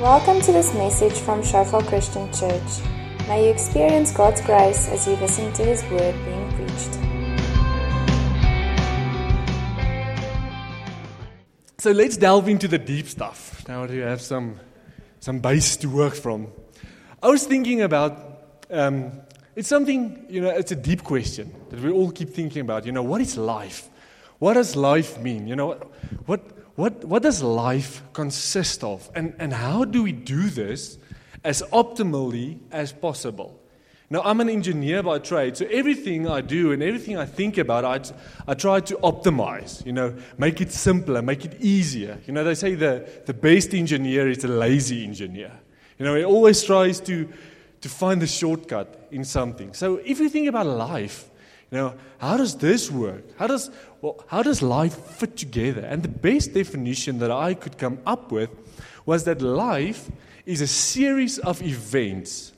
Welcome to this message from Shofar Christian Church. May you experience God's grace as you listen to His word being preached. So let's delve into the deep stuff. Now that you have some, some base to work from. I was thinking about um, it's something, you know, it's a deep question that we all keep thinking about. You know, what is life? What does life mean? You know, what, what, what does life consist of? And, and how do we do this as optimally as possible? Now, I'm an engineer by trade, so everything I do and everything I think about, I, I try to optimize, you know, make it simpler, make it easier. You know, they say the, the best engineer is a lazy engineer. You know, he always tries to, to find the shortcut in something. So if you think about life, you know, how does this work? How does, well, how does life fit together? And the best definition that I could come up with was that life is a series of events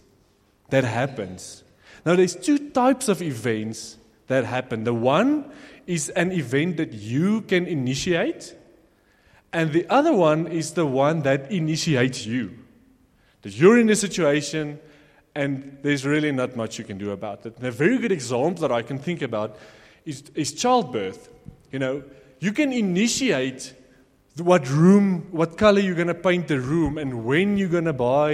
that happens. Now, there's two types of events that happen. The one is an event that you can initiate, and the other one is the one that initiates you. That you're in a situation and there's really not much you can do about it. And a very good example that I can think about is, is childbirth. You know, you can initiate what room, what color you're going to paint the room, and when you're going to buy,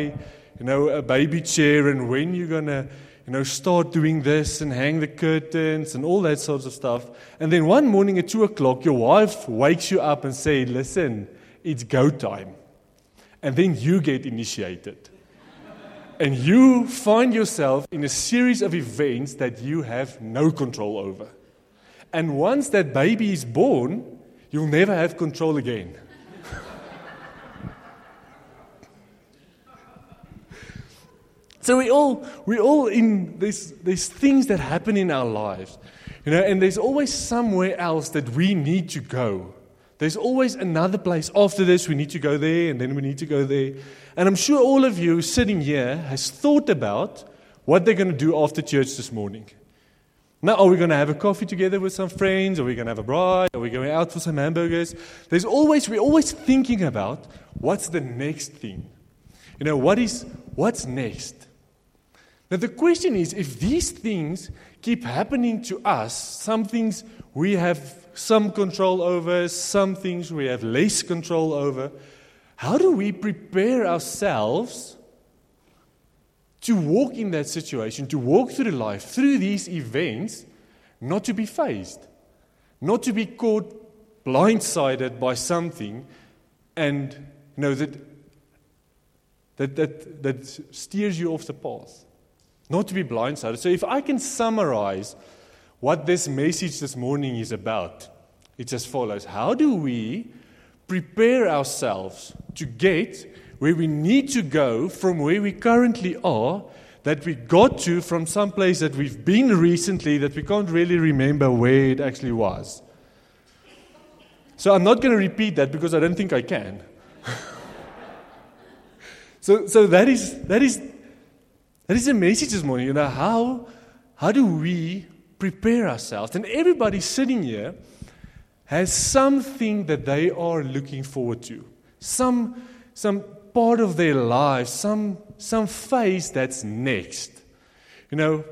you know, a baby chair, and when you're going to, you know, start doing this and hang the curtains and all that sorts of stuff. And then one morning at two o'clock, your wife wakes you up and say, "Listen, it's go time," and then you get initiated. And you find yourself in a series of events that you have no control over. And once that baby is born, you'll never have control again. so we all we all in these these things that happen in our lives, you know, and there's always somewhere else that we need to go. There's always another place. After this, we need to go there, and then we need to go there. And I'm sure all of you sitting here has thought about what they're going to do after church this morning. Now, are we going to have a coffee together with some friends? Are we going to have a braai? Are we going out for some hamburgers? There's always, we're always thinking about what's the next thing. You know, what is, what's next? Now, the question is if these things keep happening to us, some things we have some control over, some things we have less control over. How do we prepare ourselves to walk in that situation, to walk through life, through these events, not to be faced, not to be caught blindsided by something and you know that that, that, that steers you off the path. Not to be blindsided. So, if I can summarize what this message this morning is about. It's as follows How do we prepare ourselves to get where we need to go from where we currently are, that we got to from some place that we've been recently that we can't really remember where it actually was? So I'm not going to repeat that because I don't think I can. so so that is, that, is, that is the message this morning. You know, how, how do we prepare ourselves. And everybody sitting here has something that they are looking forward to, some, some part of their life, some, some phase that's next. You know,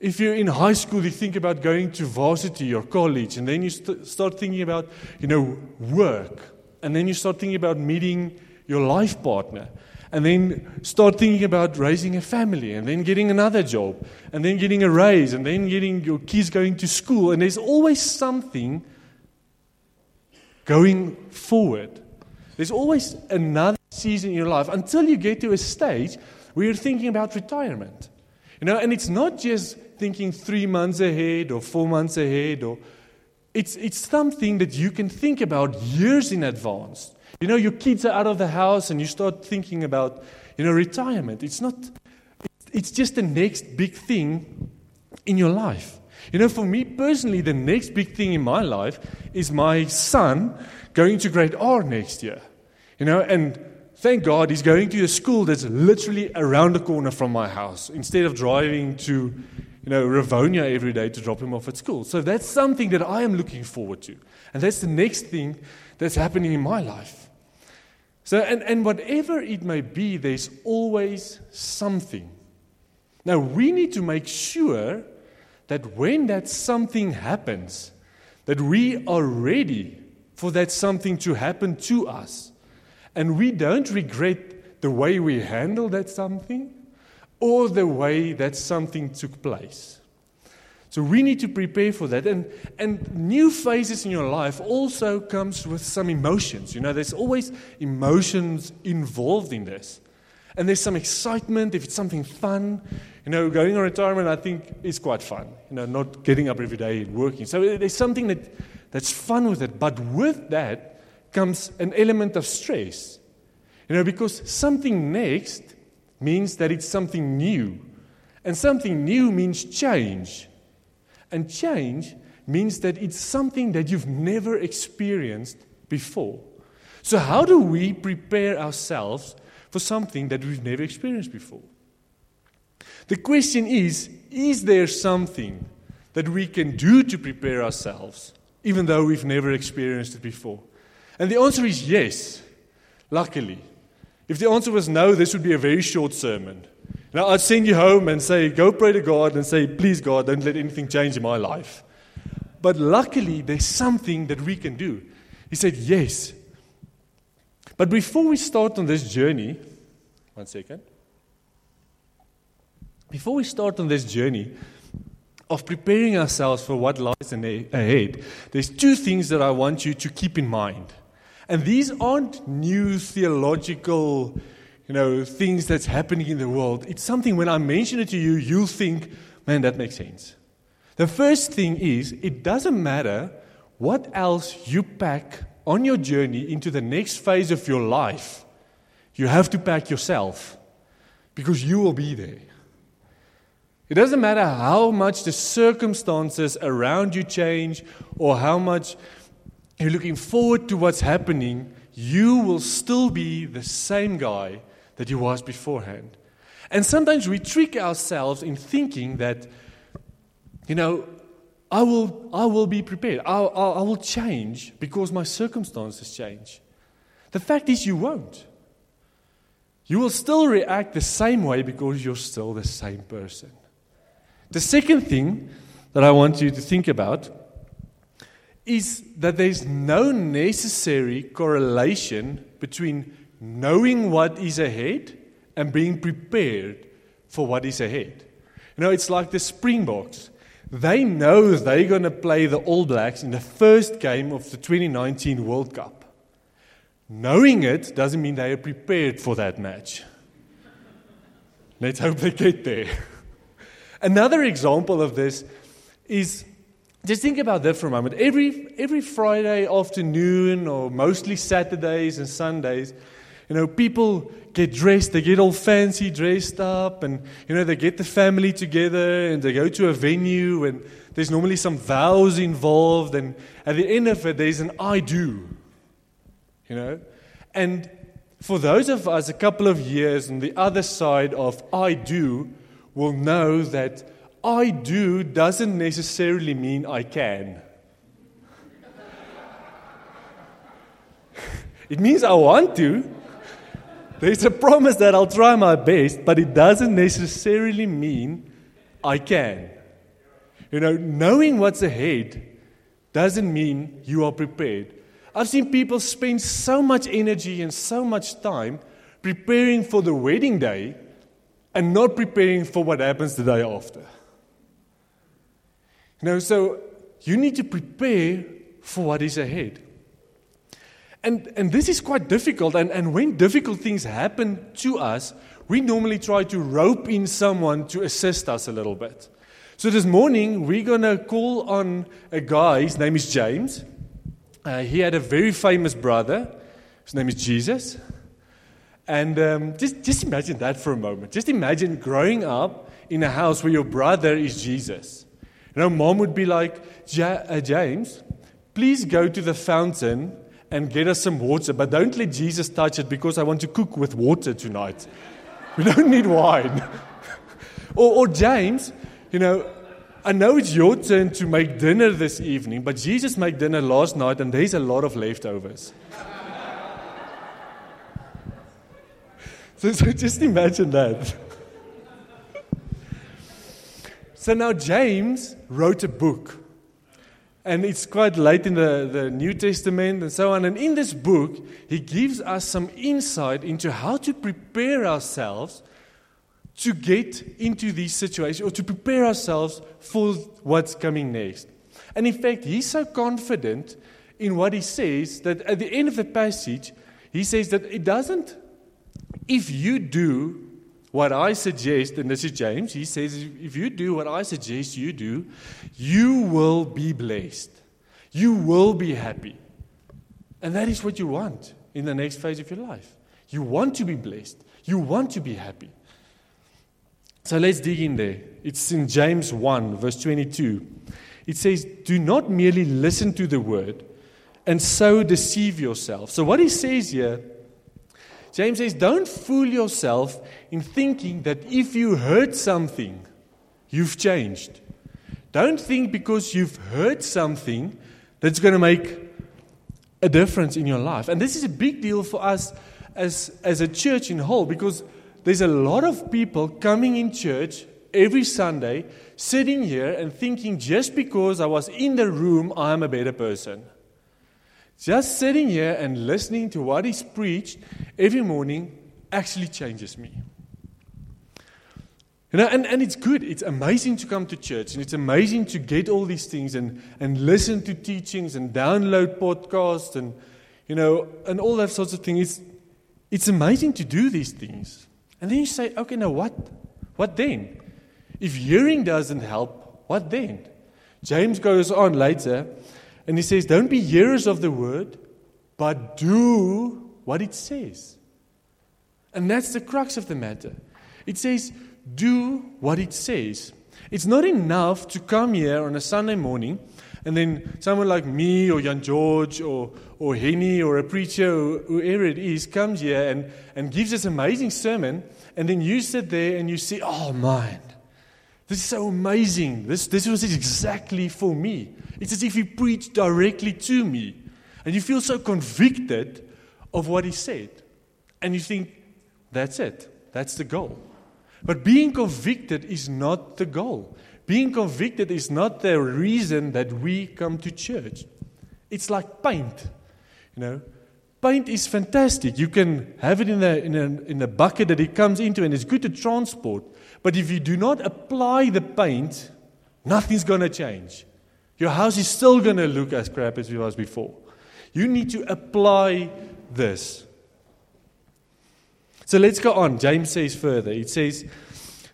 if you're in high school, you think about going to varsity or college, and then you st- start thinking about, you know, work, and then you start thinking about meeting your life partner and then start thinking about raising a family and then getting another job and then getting a raise and then getting your kids going to school. And there's always something going forward. There's always another season in your life until you get to a stage where you're thinking about retirement. You know, and it's not just thinking three months ahead or four months ahead or it's, it's something that you can think about years in advance. You know, your kids are out of the house and you start thinking about, you know, retirement. It's not, it's just the next big thing in your life. You know, for me personally, the next big thing in my life is my son going to grade R next year. You know, and thank God he's going to a school that's literally around the corner from my house instead of driving to, you know, Rivonia every day to drop him off at school. So that's something that I am looking forward to. And that's the next thing that's happening in my life. So, and, and whatever it may be, there's always something. Now, we need to make sure that when that something happens, that we are ready for that something to happen to us. And we don't regret the way we handle that something or the way that something took place. So we need to prepare for that. And, and new phases in your life also comes with some emotions. You know, there's always emotions involved in this. And there's some excitement if it's something fun. You know, going on retirement, I think, is quite fun. You know, not getting up every day and working. So there's something that, that's fun with it. But with that comes an element of stress. You know, because something next means that it's something new. And something new means change. And change means that it's something that you've never experienced before. So, how do we prepare ourselves for something that we've never experienced before? The question is Is there something that we can do to prepare ourselves, even though we've never experienced it before? And the answer is yes, luckily. If the answer was no, this would be a very short sermon. Now, I'd send you home and say, Go pray to God and say, Please, God, don't let anything change in my life. But luckily, there's something that we can do. He said, Yes. But before we start on this journey, one second. Before we start on this journey of preparing ourselves for what lies ahead, there's two things that I want you to keep in mind. And these aren't new theological you know, things that's happening in the world. It's something when I mention it to you, you'll think, man, that makes sense. The first thing is, it doesn't matter what else you pack on your journey into the next phase of your life. You have to pack yourself because you will be there. It doesn't matter how much the circumstances around you change or how much you're looking forward to what's happening, you will still be the same guy that you was beforehand. And sometimes we trick ourselves in thinking that, you know, I will, I will be prepared. I'll, I'll, I will change because my circumstances change. The fact is, you won't. You will still react the same way because you're still the same person. The second thing that I want you to think about is that there's no necessary correlation between knowing what is ahead and being prepared for what is ahead. You know, it's like the Springboks. They know they're going to play the All Blacks in the first game of the 2019 World Cup. Knowing it doesn't mean they are prepared for that match. Let's hope they get there. Another example of this is just think about that for a moment. Every, every Friday afternoon, or mostly Saturdays and Sundays, you know, people get dressed, they get all fancy dressed up, and, you know, they get the family together and they go to a venue, and there's normally some vows involved, and at the end of it, there's an I do, you know. And for those of us a couple of years on the other side of I do, will know that I do doesn't necessarily mean I can. it means I want to, there's a promise that I'll try my best, but it doesn't necessarily mean I can. You know, knowing what's ahead doesn't mean you are prepared. I've seen people spend so much energy and so much time preparing for the wedding day and not preparing for what happens the day after. You know, so you need to prepare for what is ahead. And, and this is quite difficult. And, and when difficult things happen to us, we normally try to rope in someone to assist us a little bit. So this morning, we're going to call on a guy. His name is James. Uh, he had a very famous brother. His name is Jesus. And um, just, just imagine that for a moment. Just imagine growing up in a house where your brother is Jesus. You know, mom would be like, uh, James, please go to the fountain and get us some water, but don't let Jesus touch it because I want to cook with water tonight. We don't need wine. or, or James, you know, I know it's your turn to make dinner this evening, but Jesus made dinner last night and there's a lot of leftovers. So, so just imagine that. so now James wrote a book. And it's quite late in the, the New Testament and so on. And in this book, he gives us some insight into how to prepare ourselves to get into these situations or to prepare ourselves for what's coming next. And in fact, he's so confident in what he says that at the end of the passage, he says that it doesn't, if you do what I suggest, and this is James, he says, if you do what I suggest you do, you will be blessed. You will be happy. And that is what you want in the next phase of your life. You want to be blessed. You want to be happy. So let's dig in there. It's in James 1, verse 22. It says, Do not merely listen to the word and so deceive yourself. So, what he says here James says, Don't fool yourself in thinking that if you heard something, you've changed. Don't think because you've heard something that's going to make a difference in your life. And this is a big deal for us as, as a church in whole because there's a lot of people coming in church every Sunday, sitting here and thinking just because I was in the room, I'm a better person. Just sitting here and listening to what is preached every morning actually changes me. You know, and, and it's good. It's amazing to come to church and it's amazing to get all these things and, and listen to teachings and download podcasts and, you know, and all that sorts of things. It's, it's amazing to do these things. And then you say, okay, now what? What then? If hearing doesn't help, what then? James goes on later and he says, Don't be hearers of the word, but do what it says. And that's the crux of the matter. It says, Do what it says. It's not enough to come here on a Sunday morning and then someone like me or Jan George or, or Henny or a preacher or whoever it is comes here and, and gives this amazing sermon, and then you sit there and you say, Oh, man, this is so amazing. This, this was exactly for me. It's as if he preached directly to me. And you feel so convicted of what he said. And you think, that's it. That's the goal. But being convicted is not the goal. Being convicted is not the reason that we come to church. It's like paint. You know, paint is fantastic. You can have it in a, in a, in a bucket that it comes into, and it's good to transport. But if you do not apply the paint, nothing's going to change. Your house is still going to look as crap as it was before. You need to apply this. So let's go on. James says further. It says,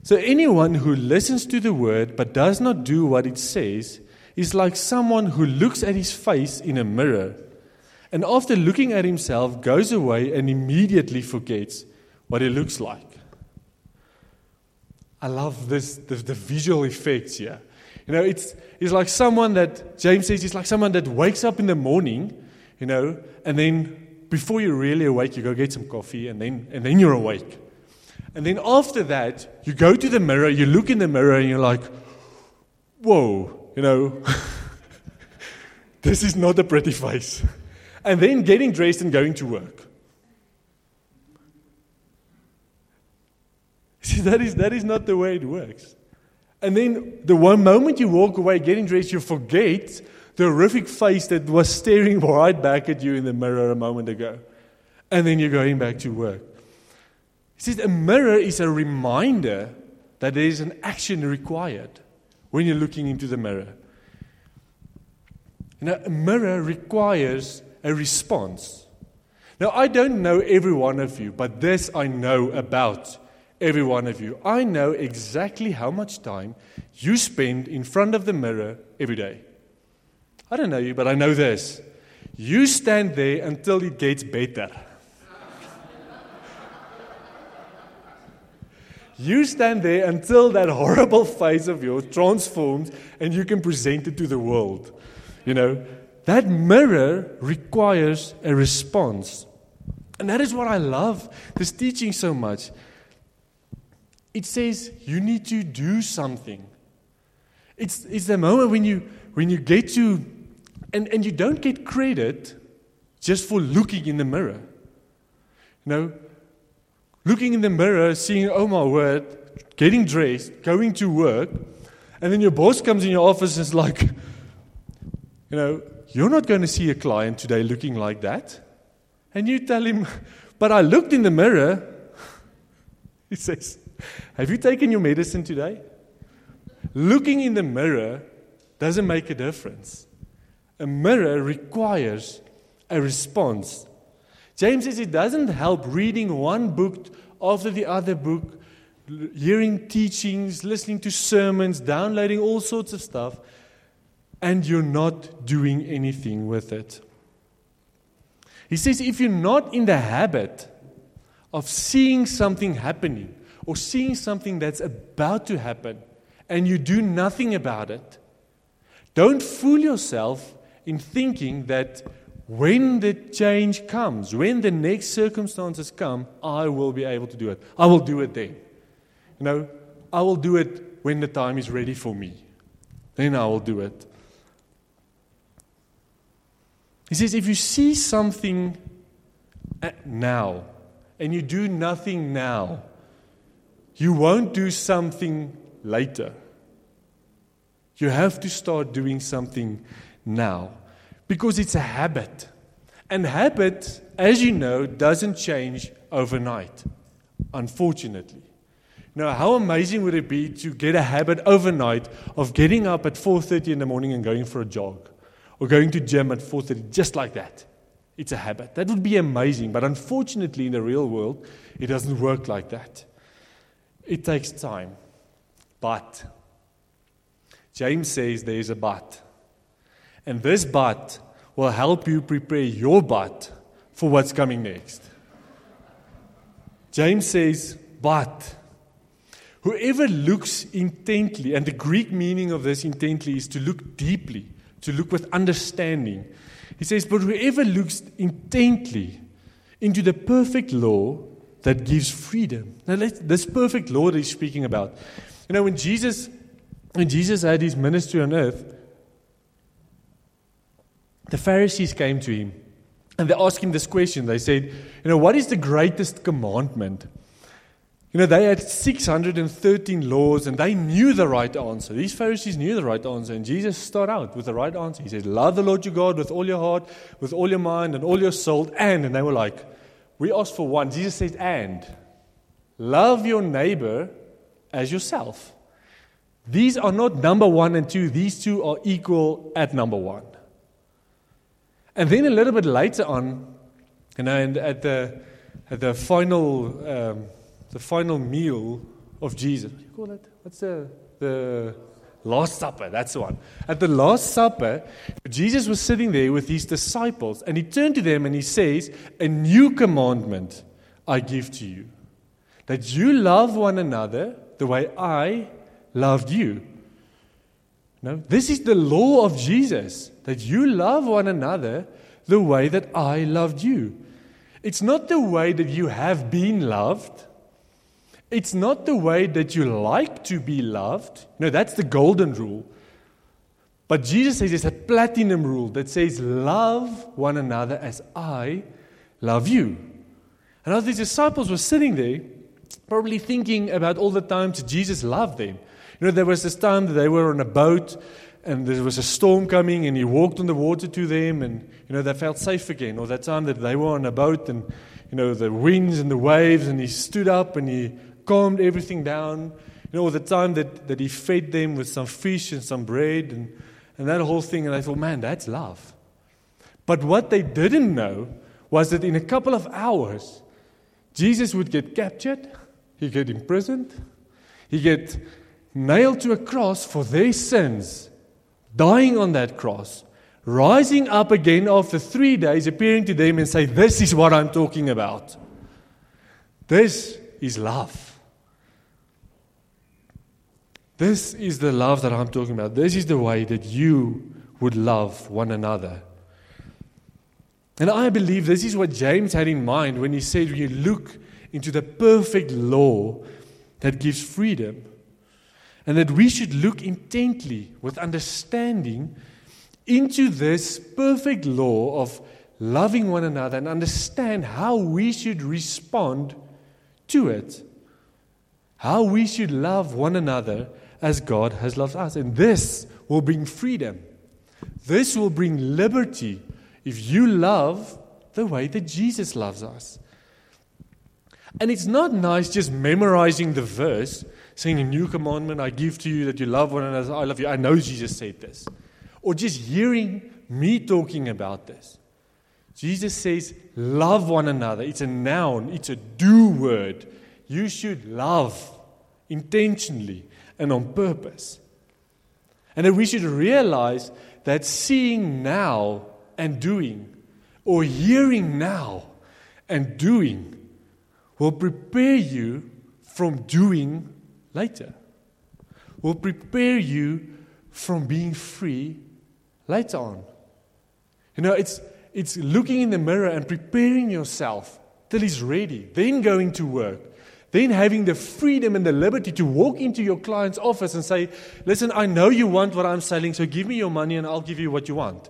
So anyone who listens to the word but does not do what it says is like someone who looks at his face in a mirror and after looking at himself goes away and immediately forgets what he looks like. I love this, the, the visual effects here. You know, it's, it's like someone that, James says, it's like someone that wakes up in the morning, you know, and then before you're really awake, you go get some coffee, and then, and then you're awake. And then after that, you go to the mirror, you look in the mirror, and you're like, whoa, you know, this is not a pretty face. And then getting dressed and going to work. See, that is, that is not the way it works. And then the one moment you walk away getting dressed, you forget the horrific face that was staring right back at you in the mirror a moment ago. And then you're going back to work. He says a mirror is a reminder that there is an action required when you're looking into the mirror. Know, a mirror requires a response. Now, I don't know every one of you, but this I know about every one of you. I know exactly how much time you spend in front of the mirror every day. I don't know you, but I know this. You stand there until it gets better. you stand there until that horrible face of yours transforms and you can present it to the world. You know, that mirror requires a response. And that is what I love this teaching so much. It says you need to do something. It's, it's the moment when you, when you get to, and, and you don't get credit just for looking in the mirror. You know, looking in the mirror, seeing, oh my word, getting dressed, going to work, and then your boss comes in your office and is like, you know, you're not going to see a client today looking like that. And you tell him, but I looked in the mirror. He says, Have you taken your medicine today? Looking in the mirror doesn't make a difference. A mirror requires a response. James says it doesn't help reading one book after the other book, hearing teachings, listening to sermons, downloading all sorts of stuff, and you're not doing anything with it. He says if you're not in the habit of seeing something happening or seeing something that's about to happen and you do nothing about it, don't fool yourself in thinking that when the change comes, when the next circumstances come, I will be able to do it. I will do it then. You know, I will do it when the time is ready for me. Then I will do it. He says, if you see something now and you do nothing now, you won't do something later. You have to start doing something now because it's a habit. And habit, as you know, doesn't change overnight, unfortunately. Now, how amazing would it be to get a habit overnight of getting up at 4:30 in the morning and going for a jog or going to gym at 4:30 just like that? It's a habit. That would be amazing, but unfortunately in the real world, it doesn't work like that. It takes time. But James says there is a but. And this but will help you prepare your but for what's coming next. James says, but whoever looks intently, and the Greek meaning of this intently is to look deeply, to look with understanding. He says, but whoever looks intently into the perfect law that gives freedom. Now, this perfect law that he's speaking about. You know, when Jesus, when Jesus had his ministry on earth, the Pharisees came to him and they asked him this question. They said, You know, what is the greatest commandment? You know, they had 613 laws and they knew the right answer. These Pharisees knew the right answer. And Jesus started out with the right answer. He said, Love the Lord your God with all your heart, with all your mind, and all your soul. And, and they were like, We ask for one. Jesus said, And love your neighbor as yourself. These are not number one and two, these two are equal at number one. And then a little bit later on, you know, and at the, at the final, um, the final meal of Jesus, what do you call it? What's the, the Last Supper? That's the one. At the Last Supper, Jesus was sitting there with his disciples, and he turned to them and he says, A new commandment I give to you, that you love one another the way I loved you. No, this is the law of Jesus that you love one another the way that I loved you. It's not the way that you have been loved. It's not the way that you like to be loved. No, that's the golden rule. But Jesus says it's a platinum rule that says, Love one another as I love you. And as these disciples were sitting there, probably thinking about all the times Jesus loved them. You know, there was this time that they were on a boat and there was a storm coming and he walked on the water to them and, you know, they felt safe again. Or that time that they were on a boat and, you know, the winds and the waves and he stood up and he calmed everything down. You know, the time that, that he fed them with some fish and some bread and, and that whole thing. And I thought, man, that's love. But what they didn't know was that in a couple of hours, Jesus would get captured, he'd get imprisoned, he'd get nailed to a cross for their sins, dying on that cross, rising up again after three days, appearing to them and say, This is what I'm talking about. This is love. This is the love that I'm talking about. This is the way that you would love one another. And I believe this is what James had in mind when he said, You look into the perfect law that gives freedom and that we should look intently with understanding into this perfect law of loving one another and understand how we should respond to it. How we should love one another as God has loved us. And this will bring freedom. This will bring liberty if you love the way that Jesus loves us. And it's not nice just memorizing the verse, saying, A new commandment I give to you that you love one another. I love you. I know Jesus said this. Or just hearing me talking about this. Jesus says, Love one another. It's a noun, it's a do word. You should love intentionally and on purpose. And that we should realize that seeing now and doing, or hearing now and doing, will prepare you from doing later, will prepare you from being free later on. You know, it's, it's looking in the mirror and preparing yourself till he's ready, then going to work, then having the freedom and the liberty to walk into your client's office and say, Listen, I know you want what I'm selling, so give me your money and I'll give you what you want.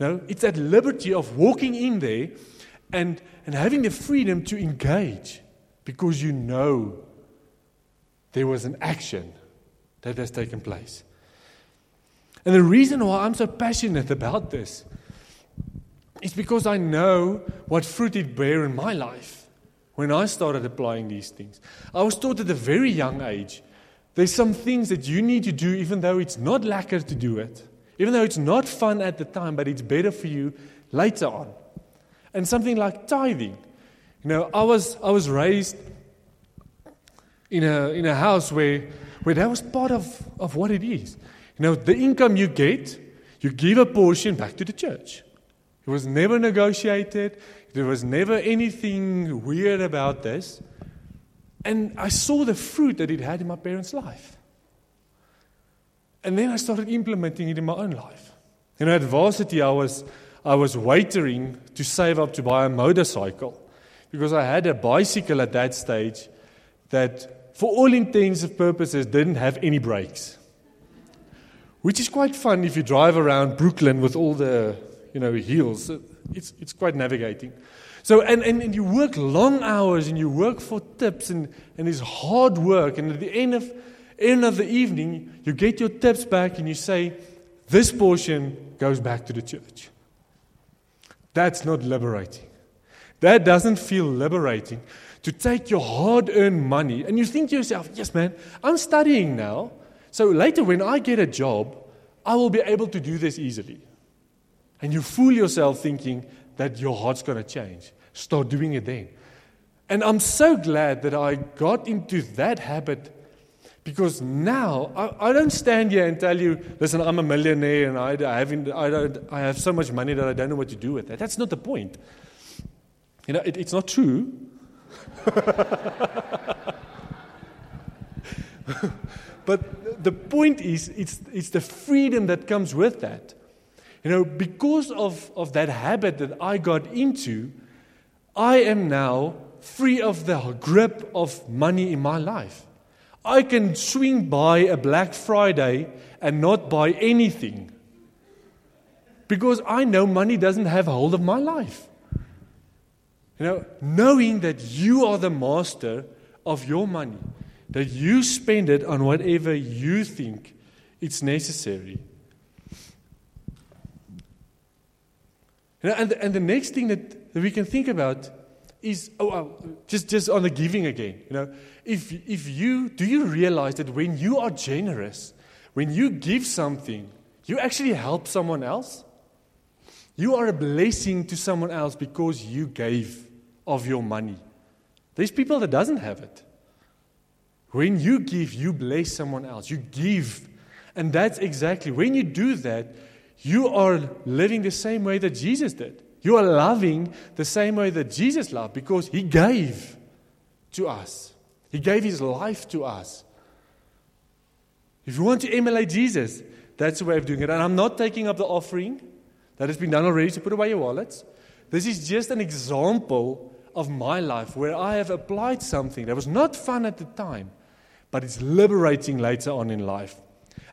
No, it's that liberty of walking in there and, and having the freedom to engage because you know there was an action that has taken place. And the reason why I'm so passionate about this is because I know what fruit it bear in my life when I started applying these things. I was taught at a very young age there's some things that you need to do, even though it's not lekker to do it, even though it's not fun at the time, but it's better for you later on. And something like tithing. You know, I was, I was raised in a, in a house where, where that was part of, of what it is. You know, the income you get, you give a portion back to the church. It was never negotiated, there was never anything weird about this. And I saw the fruit that it had in my parents' life. And then I started implementing it in my own life. You know, at varsity, I was, I was waitering to save up to buy a motorcycle because I had a bicycle at that stage that, for all intents and purposes, didn't have any brakes. Which is quite fun if you drive around Brooklyn with all the you know, hills. It's, it's quite navigating. So, and, and, and you work long hours and you work for tips and, and it's hard work. And at the end of, end of the evening, you get your tips back and you say, this portion goes back to the church. That's not liberating. That doesn't feel liberating to take your hard earned money and you think to yourself, yes, man, I'm studying now. So later, when I get a job, I will be able to do this easily. And you fool yourself thinking that your heart's going to change. Start doing it then. And I'm so glad that I got into that habit because now I, I, don't stand here and tell you, listen, I'm a millionaire and I, I, have, I, I have so much money that I don't know what to do with it. That's not the point. You know, it, it's not true. but the point is, it's, it's the freedom that comes with that. You know, because of, of that habit that I got into, I am now free of the grip of money in my life. I can swing by a Black Friday and not buy anything because I know money doesn't have hold of my life. You know, knowing that you are the master of your money, that you spend it on whatever you think it's necessary. And, and the next thing that, that we can think about is oh, oh, just, just on the giving again. You know, if, if you do you realize that when you are generous, when you give something, you actually help someone else? You are a blessing to someone else because you gave of your money. There's people that doesn't have it. When you give, you bless someone else. You give. And that's exactly when you do that, you are living the same way that Jesus did. You are loving the same way that Jesus loved because he gave to us. He gave his life to us. If you want to emulate Jesus, that's the way of doing it. And I'm not taking up the offering that has been done already, to put away your wallets. This is just an example of my life where I have applied something that was not fun at the time, but it's liberating later on in life.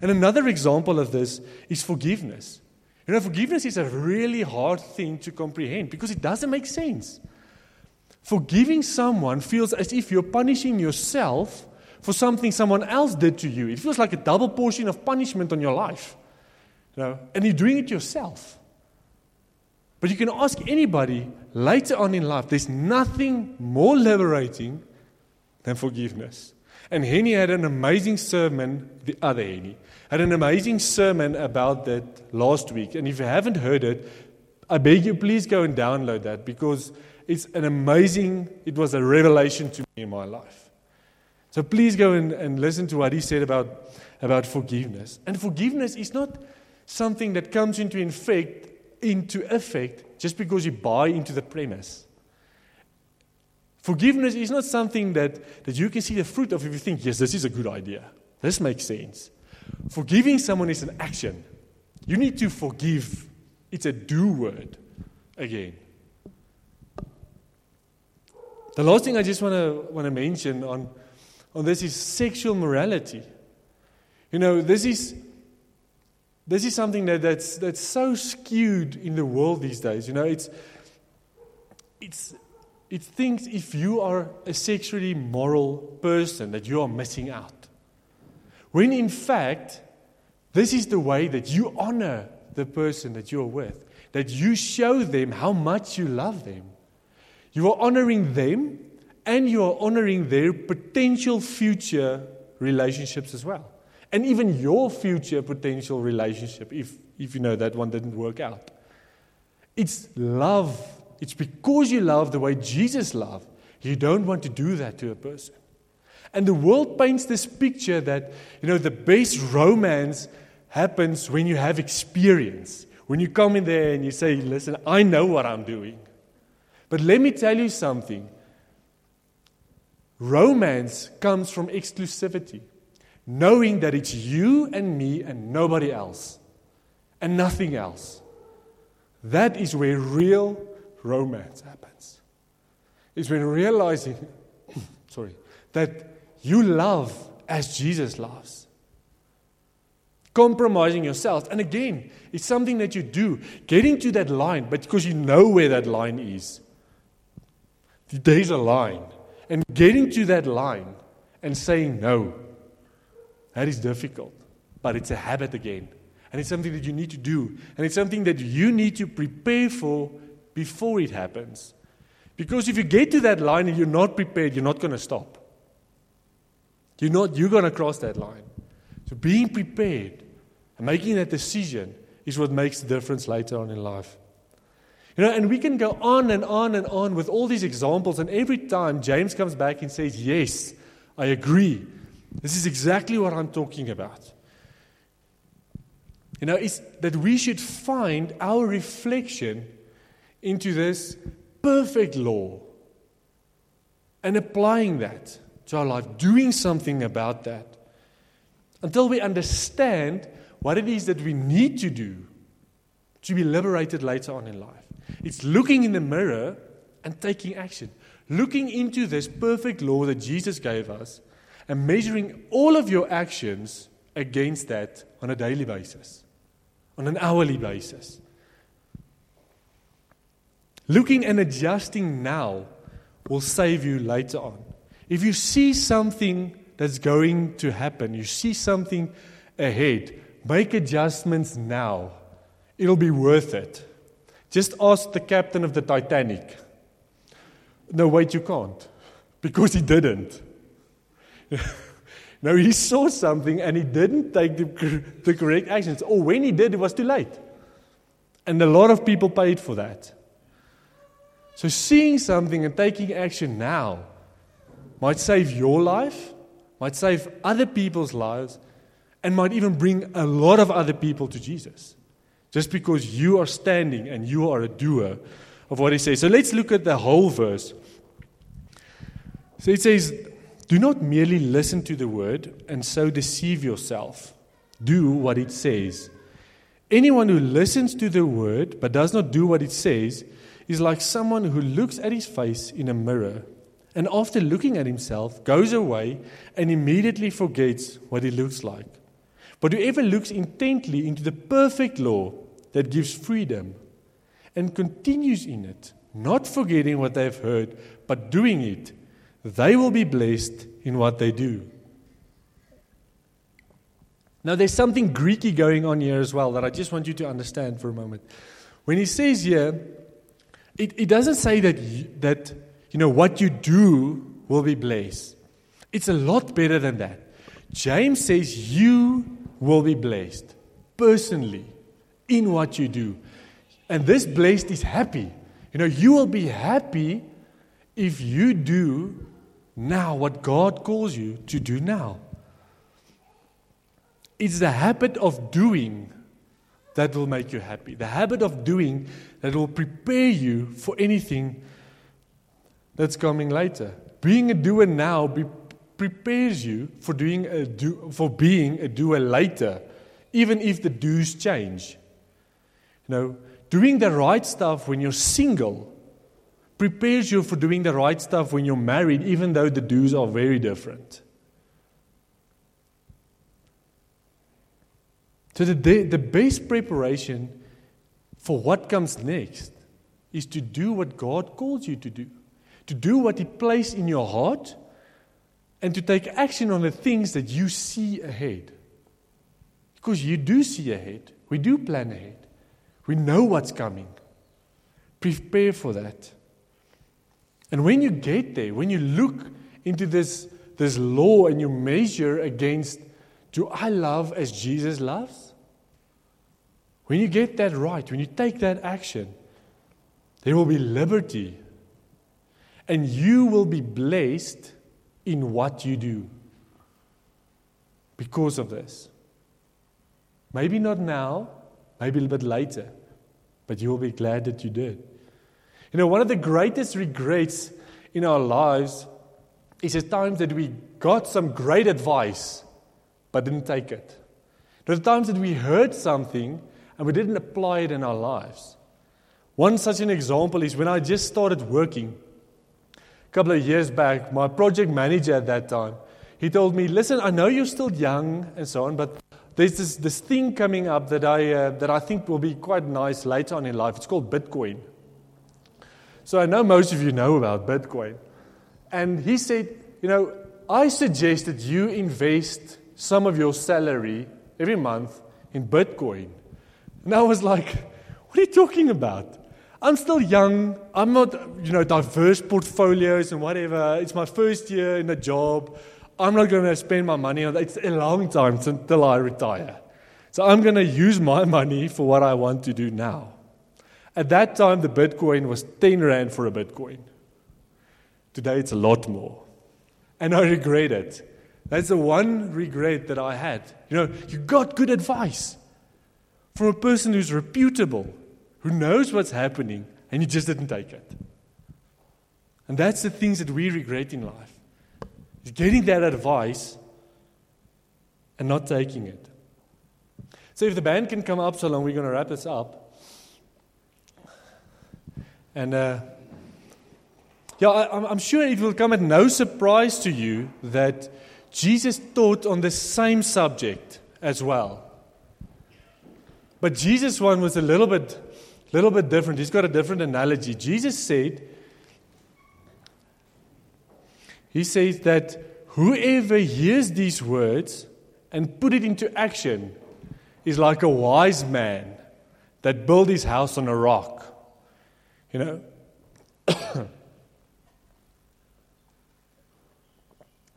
And another example of this is forgiveness. You know, forgiveness is a really hard thing to comprehend because it doesn't make sense. Forgiving someone feels as if you're punishing yourself for something someone else did to you. It feels like a double portion of punishment on your life. You know, and you're doing it yourself. But you can ask anybody later on in life, there's nothing more liberating than forgiveness. And Henny had an amazing sermon, the other Henny, had an amazing sermon about that last week. And if you haven't heard it, I beg you, please go and download that because it's an amazing, it was a revelation to me in my life. So please go and, and listen to what he said about, about forgiveness. And forgiveness is not something that comes into effect, into effect just because you buy into the premise. Forgiveness is not something that, that you can see the fruit of if you think, yes, this is a good idea. This makes sense. Forgiving someone is an action. You need to forgive. It's a do word again. The last thing I just want to want to mention on, on this is sexual morality. You know, this is this is something that, that's, that's so skewed in the world these days. You know, it's, it's, it thinks if you are a sexually moral person that you are missing out. When in fact, this is the way that you honor the person that you're with, that you show them how much you love them. You are honoring them and you are honoring their potential future relationships as well and even your future potential relationship if, if you know that one didn't work out. It's love. It's because you love the way Jesus loved. You don't want to do that to a person. And the world paints this picture that, you know, the best romance happens when you have experience. When you come in there and you say, listen, I know what I'm doing. But let me tell you something romance comes from exclusivity knowing that it's you and me and nobody else, and nothing else. That is where real romance happens. Is when realizing, sorry, that you love as Jesus loves. Compromising yourself. And again, it's something that you do. Getting to that line, but because you know where that line is. There's a line. And getting to that line and saying no that is difficult, but it's a habit again. And it's something that you need to do. And it's something that you need to prepare for before it happens. Because if you get to that line and you're not prepared, you're not going to stop. You're, not, you're going to cross that line. So being prepared and making that decision is what makes the difference later on in life. You know, and we can go on and on and on with all these examples, and every time James comes back and says, Yes, I agree. This is exactly what I'm talking about. You know, it's that we should find our reflection into this perfect law and applying that to our life, doing something about that until we understand what it is that we need to do to be liberated later on in life. It's looking in the mirror and taking action, looking into this perfect law that Jesus gave us and measuring all of your actions against that on a daily basis, on an hourly basis. Looking and adjusting now will save you later on. If you see something that's going to happen, you see something ahead, make adjustments now. It'll be worth it. Just ask the captain of the Titanic. No, wait, you can't. Because he didn't. no, he saw something and he didn't take the, the correct actions. Or when he did, it was too late. And a lot of people paid for that. So, seeing something and taking action now might save your life, might save other people's lives, and might even bring a lot of other people to Jesus. Just because you are standing and you are a doer of what he says. So, let's look at the whole verse. So, it says, do not merely listen to the word and so deceive yourself. Do what it says. Anyone who listens to the word but does not do what it says is like someone who looks at his face in a mirror and after looking at himself goes away and immediately forgets what he looks like. But whoever looks intently into the perfect law that gives freedom and continues in it, not forgetting what they've heard, but doing it, they will be blessed in what they do. Now, there's something Greeky going on here as well that I just want you to understand for a moment. When he says here, it, it doesn't say that, that you know, what you do will be blessed. It's a lot better than that. James says you will be blessed personally in what you do. And this blessed is happy. You know, you will be happy if you do now what God calls you to do now. It's the habit of doing that will make you happy. The habit of doing that will prepare you for anything that's coming later. Being a doer now be, prepares you for, doing a do, for being a doer later, even if the do's change. You know, doing the right stuff when you're single prepares you for doing the right stuff when you're married, even though the do's are very different. So, the, the best preparation for what comes next is to do what God calls you to do, to do what He placed in your heart, and to take action on the things that you see ahead. Because you do see ahead, we do plan ahead, we know what's coming. Prepare for that. And when you get there, when you look into this, this law and you measure against do I love as Jesus loves? When you get that right, when you take that action, there will be liberty. And you will be blessed in what you do because of this. Maybe not now, maybe a little bit later, but you will be glad that you did. You know, one of the greatest regrets in our lives is the times that we got some great advice but didn't take it. There are times that we heard something and we didn't apply it in our lives. One such an example is when I just started working a couple of years back, my project manager at that time, he told me, Listen, I know you're still young and so on, but there's this, this thing coming up that I, uh, that I think will be quite nice later on in life. It's called Bitcoin. So I know most of you know about Bitcoin. And he said, You know, I suggest that you invest some of your salary every month in Bitcoin. And I was like, what are you talking about? I'm still young. I'm not, you know, diverse portfolios and whatever. It's my first year in a job. I'm not going to spend my money on that. It's a long time until I retire. So I'm going to use my money for what I want to do now. At that time, the Bitcoin was 10 Rand for a Bitcoin. Today, it's a lot more. And I regret it. That's the one regret that I had. You know, you got good advice from a person who's reputable, who knows what's happening, and you just didn't take it. And that's the things that we regret in life. Is getting that advice and not taking it. So if the band can come up so long, we're going to wrap this up. And uh, yeah, I, I'm sure it will come at no surprise to you that Jesus taught on the same subject as well. But Jesus' one was a little bit, little bit different. He's got a different analogy. Jesus said, He says that whoever hears these words and put it into action is like a wise man that built his house on a rock. You know?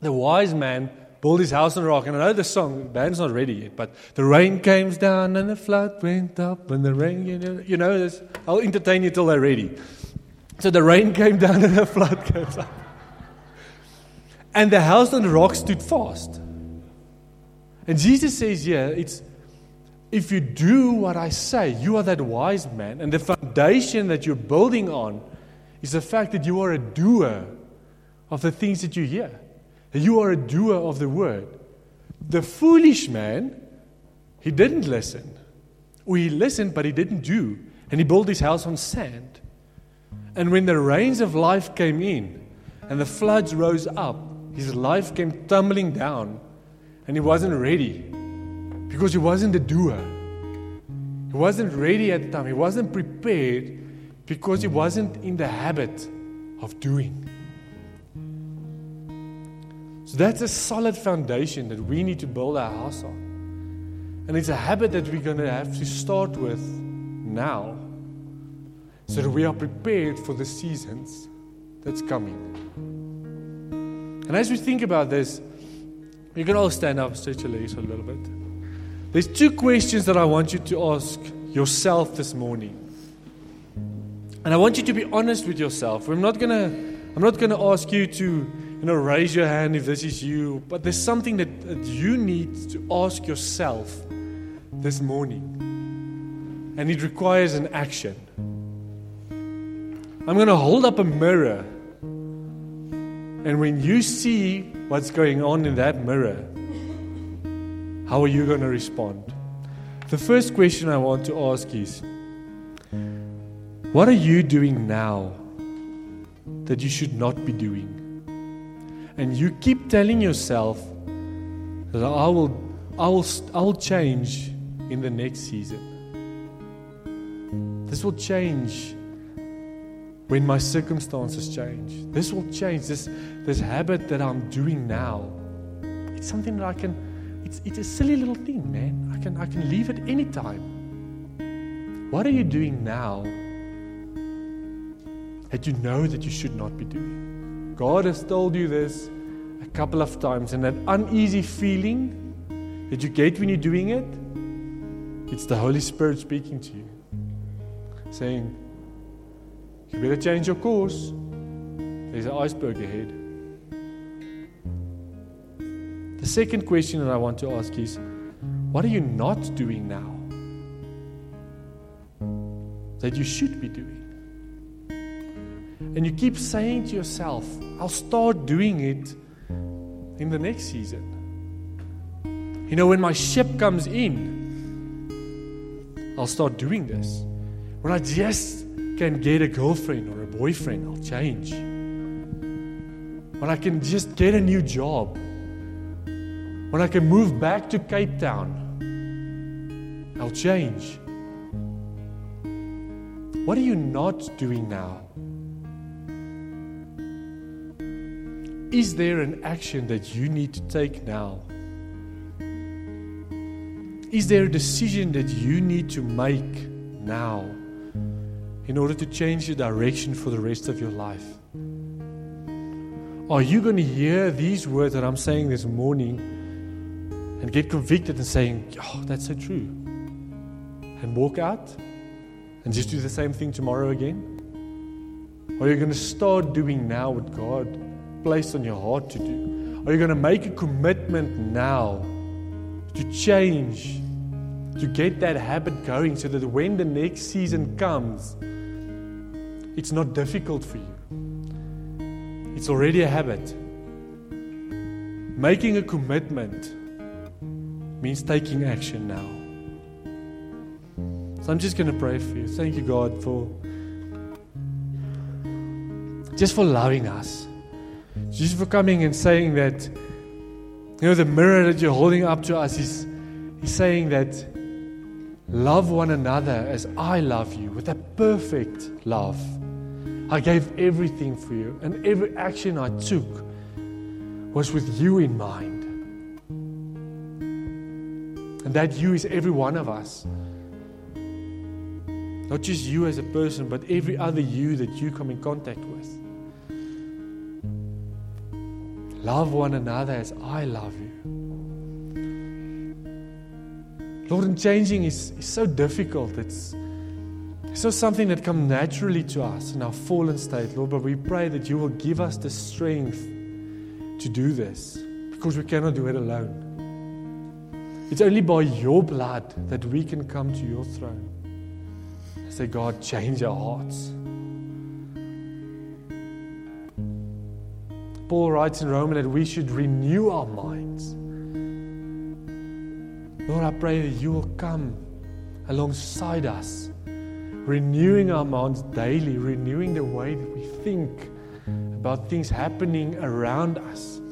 the wise man build his house on the rock. And I know the song, the band's not ready yet, but the rain came down and the flood went up and the rain, you know, you know I'll entertain you till they're ready. So the rain came down and the flood came up. And the house on the rock stood fast. And Jesus says, yeah, it's if you do what I say, you are that wise man. And the foundation that you're building on is the fact that you are a doer of the things that you hear. You are a doer of the word. The foolish man, he didn't listen. Or he listened, but he didn't do. And he built his house on sand. And when the rains of life came in and the floods rose up, his life came tumbling down. And he wasn't ready because he wasn't a doer. He wasn't ready at the time. He wasn't prepared because he wasn't in the habit of doing. So that's a solid foundation that we need to build our house on. And it's a habit that we're going to have to start with now so that we are prepared for the seasons that's coming. And as we think about this, you can all stand up, stretch your legs a little bit. There's two questions that I want you to ask yourself this morning. And I want you to be honest with yourself. I'm not gonna I'm not gonna ask you to you know, raise your hand if this is you. But there's something that, that you need to ask yourself this morning. And it requires an action. I'm going to hold up a mirror. And when you see what's going on in that mirror, how are you going to respond? The first question I want to ask is What are you doing now that you should not be doing? And you keep telling yourself that I will, I will, I will change in the next season. This will change when my circumstances change. This will change. This, this habit that I'm doing now, it's something that I can, it's, it's a silly little thing, man. I can, I can leave it anytime. What are you doing now that you know that you should not be doing? God has told you this a couple of times, and that uneasy feeling that you get when you're doing it, it's the Holy Spirit speaking to you, saying, You better change your course. There's an iceberg ahead. The second question that I want to ask is what are you not doing now that you should be doing? And you keep saying to yourself, I'll start doing it in the next season. You know, when my ship comes in, I'll start doing this. When I just can get a girlfriend or a boyfriend, I'll change. When I can just get a new job, when I can move back to Cape Town, I'll change. What are you not doing now? Is there an action that you need to take now? Is there a decision that you need to make now in order to change your direction for the rest of your life? Are you going to hear these words that I'm saying this morning and get convicted and saying, Oh, that's so true? And walk out and just do the same thing tomorrow again? Or are you going to start doing now what God placed on your heart to do? Are you going to make a commitment now to change, to get that habit going so that when the next season comes, it's not difficult for you? It's already a habit. Making a commitment means taking action now. So I'm just going to pray for you. Thank you, God, for just for loving us. Jesus for coming and saying that, you know, the mirror that you're holding up to us is He's saying that love one another as I love you with a perfect love. I gave everything for you, and every action I took was with you in mind. And that you is every one of us. Not just you as a person, but every other you that you come in contact with. Love one another as I love you. Lord, and changing is, is so difficult. It's, it's not something that comes naturally to us in our fallen state, Lord, but we pray that you will give us the strength to do this because we cannot do it alone. It's only by your blood that we can come to your throne. Say, God, change our hearts. Paul writes in Romans that we should renew our minds. Lord, I pray that you will come alongside us, renewing our minds daily, renewing the way that we think about things happening around us,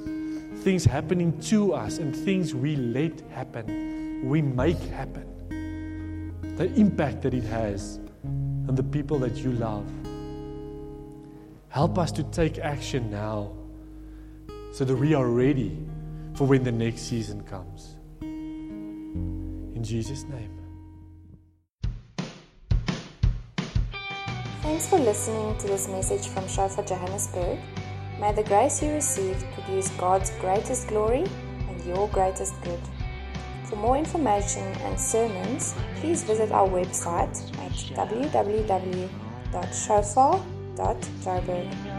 things happening to us, and things we let happen, we make happen. The impact that it has and the people that you love. Help us to take action now so that we are ready for when the next season comes. In Jesus' name. Thanks for listening to this message from Shofar Johannesburg. May the grace you received produce God's greatest glory and your greatest good. For more information and sermons, please visit our website at www.shofar.joburg.